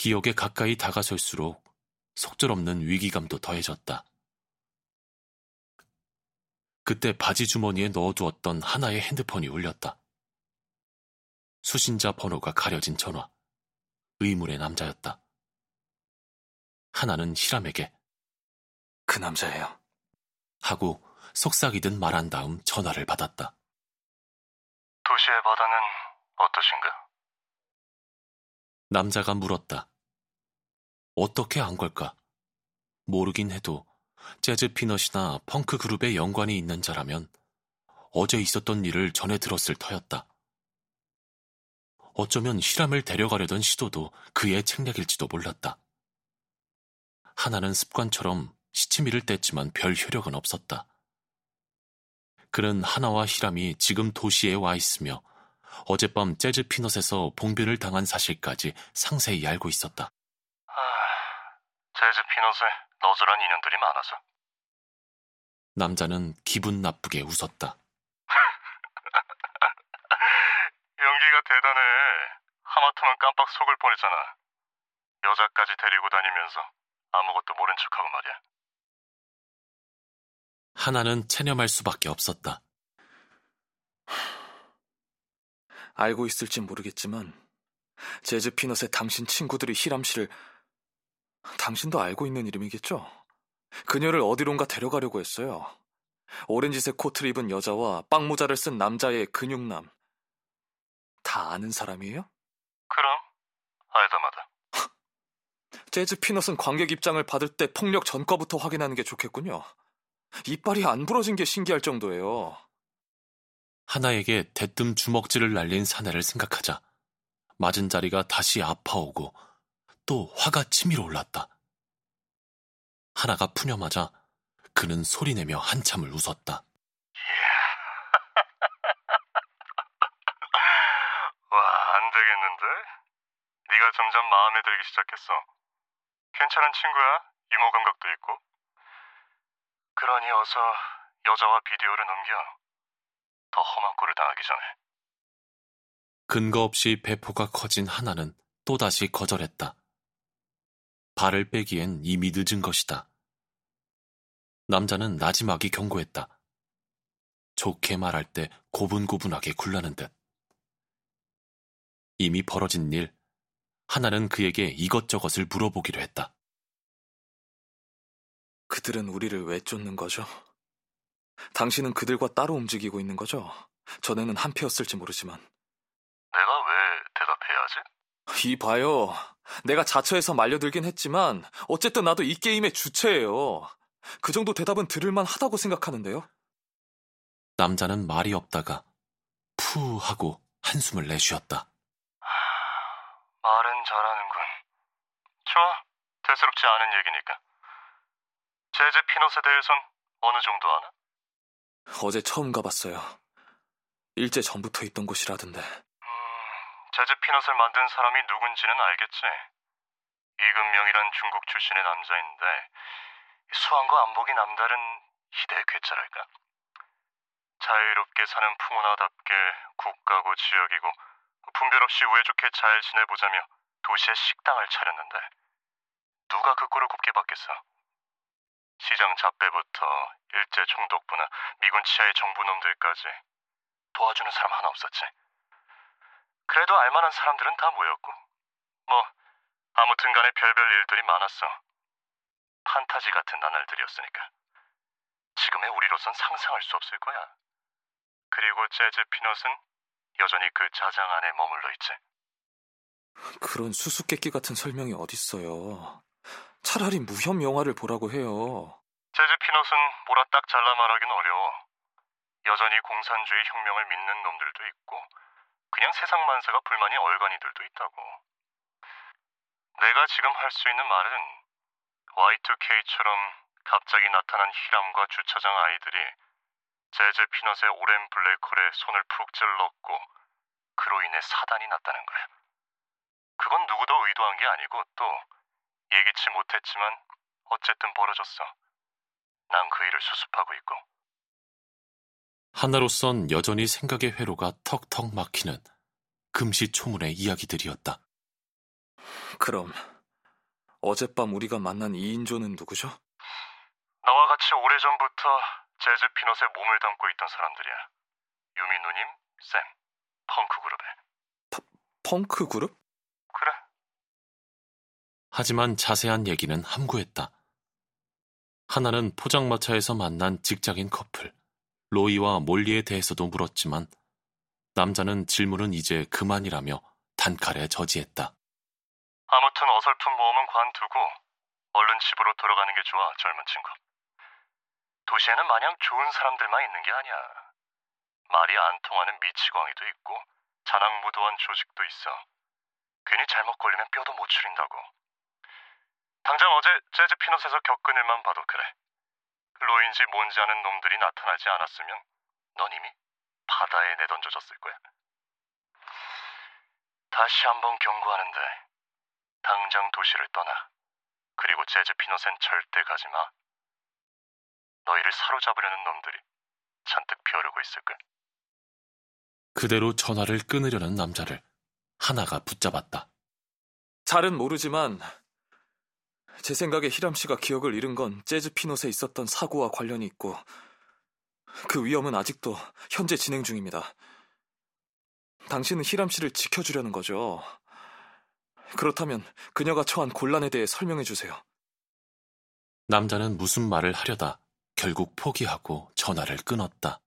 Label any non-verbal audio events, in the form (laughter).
기억에 가까이 다가설수록 속절없는 위기감도 더해졌다. 그때 바지 주머니에 넣어두었던 하나의 핸드폰이 울렸다. 수신자 번호가 가려진 전화. 의문의 남자였다. 하나는 히람에게 그 남자예요. 하고 속삭이듯 말한 다음 전화를 받았다. 도시의 바다는 어떠신가? 남자가 물었다. 어떻게 안 걸까? 모르긴 해도 재즈 피넛이나 펑크 그룹에 연관이 있는 자라면 어제 있었던 일을 전해 들었을 터였다. 어쩌면 히람을 데려가려던 시도도 그의 책략일지도 몰랐다. 하나는 습관처럼 시치미를 뗐지만 별 효력은 없었다. 그는 하나와 히람이 지금 도시에 와 있으며 어젯밤 재즈 피넛에서 봉변을 당한 사실까지 상세히 알고 있었다. 아, 재즈 피넛에 너절한 인연들이 많아서. 남자는 기분 나쁘게 웃었다. (laughs) 연기가 대단해. 하마터면 깜빡 속을 뻔했잖아. 여자까지 데리고 다니면서 아무것도 모른 척하고 말이야. 하나는 체념할 수밖에 없었다. 알고 있을진 모르겠지만 재즈 피넛의 당신 친구들이 히람 씨를 당신도 알고 있는 이름이겠죠? 그녀를 어디론가 데려가려고 했어요. 오렌지색 코트를 입은 여자와 빵모자를 쓴 남자의 근육남. 다 아는 사람이에요? 그럼 알다마다. 재즈 (laughs) 피넛은 관객 입장을 받을 때 폭력 전과부터 확인하는 게 좋겠군요. 이빨이 안 부러진 게 신기할 정도예요. 하나에게 대뜸 주먹질을 날린 사내를 생각하자 맞은 자리가 다시 아파오고 또 화가 치밀어 올랐다. 하나가 푸념하자 그는 소리내며 한참을 웃었다. (laughs) 와, 안 되겠는데? 네가 점점 마음에 들기 시작했어. 괜찮은 친구야. 유머 감각도 있고. 그러니 어서 여자와 비디오를 넘겨. 더 험한 꼴을 당하기 전에. 근거 없이 배포가 커진 하나는 또다시 거절했다. 발을 빼기엔 이미 늦은 것이다. 남자는 나지막이 경고했다. 좋게 말할 때 고분고분하게 굴라는 듯. 이미 벌어진 일, 하나는 그에게 이것저것을 물어보기로 했다. 그들은 우리를 왜 쫓는 거죠? 당신은 그들과 따로 움직이고 있는 거죠? 전에는 한패였을지 모르지만. 내가 왜 대답해야지? 이 봐요. 내가 자처해서 말려들긴 했지만 어쨌든 나도 이 게임의 주체예요. 그 정도 대답은 들을만 하다고 생각하는데요. 남자는 말이 없다가 푸 하고 한숨을 내쉬었다. (sighs) 말은 잘하는군. 좋아. 대수롭지 않은 얘기니까. 재즈 피넛에 대해선 어느 정도 아나? 어제 처음 가봤어요. 일제 전부터 있던 곳이라던데. 음, 재즈 피넛을 만든 사람이 누군지는 알겠지. 이금명이란 중국 출신의 남자인데 수완과 안복이 남다른 희대의 괴짜랄까. 자유롭게 사는 풍운하답게 국가고 지역이고 분별 없이 우애 좋게 잘 지내보자며 도시에 식당을 차렸는데 누가 그 꼴을 곱게 봤겠어. 시장 잡배부터 일제 총독부나 미군 치하의 정부놈들까지 도와주는 사람 하나 없었지. 그래도 알만한 사람들은 다 모였고 뭐 아무튼 간에 별별 일들이 많았어. 판타지 같은 나날들이었으니까. 지금의 우리로선 상상할 수 없을 거야. 그리고 재즈 피넛은 여전히 그 자장 안에 머물러 있지. 그런 수수께끼 같은 설명이 어딨어요. 차라리 무협 영화를 보라고 해요. 재즈 피넛은 뭐라 딱 잘라 말하긴 어려워. 여전히 공산주의 혁명을 믿는 놈들도 있고 그냥 세상 만사가 불만이 얼간이들도 있다고. 내가 지금 할 수 있는 말은 Y2K처럼 갑자기 나타난 히람과 주차장 아이들이 재즈 피넛의 오랜 블랙홀에 손을 푹 찔렀고 그로 인해 사단이 났다는 거야. 그건 누구도 의도한 게 아니고 또 예기치 못했지만 어쨌든 벌어졌어. 난 그 일을 수습하고 있고. 하나로선 여전히 생각의 회로가 턱턱 막히는 금시초문의 이야기들이었다. 그럼 어젯밤 우리가 만난 2인조는 누구죠? 나와 같이 오래전부터 재즈 피넛에 몸을 담고 있던 사람들이야. 유미 누님, 샘, 펑크 그룹에. 펑크 그룹? 그래. 하지만 자세한 얘기는 함구했다. 하나는 포장마차에서 만난 직장인 커플, 로이와 몰리에 대해서도 물었지만 남자는 질문은 이제 그만이라며 단칼에 저지했다. 아무튼 어설픈 모험은 관두고 얼른 집으로 돌아가는 게 좋아, 젊은 친구. 도시에는 마냥 좋은 사람들만 있는 게 아니야. 말이 안 통하는 미치광이도 있고 자랑무도한 조직도 있어. 괜히 잘못 걸리면 뼈도 못 추린다고. 당장 어제 재즈 피넛에서 겪은 일만 봐도 그래. 로인지 뭔지 아는 놈들이 나타나지 않았으면 넌 이미 바다에 내던져졌을 거야. 다시 한번 경고하는데 당장 도시를 떠나. 그리고 재즈 피넛엔 절대 가지 마. 너희를 사로잡으려는 놈들이 잔뜩 벼르고 있을 걸. 그대로 전화를 끊으려는 남자를 하나가 붙잡았다. 잘은 모르지만 제 생각에 히람 씨가 기억을 잃은 건 재즈 피넛에 있었던 사고와 관련이 있고 그 위험은 아직도 현재 진행 중입니다. 당신은 히람 씨를 지켜주려는 거죠. 그렇다면 그녀가 처한 곤란에 대해 설명해 주세요. 남자는 무슨 말을 하려다 결국 포기하고 전화를 끊었다.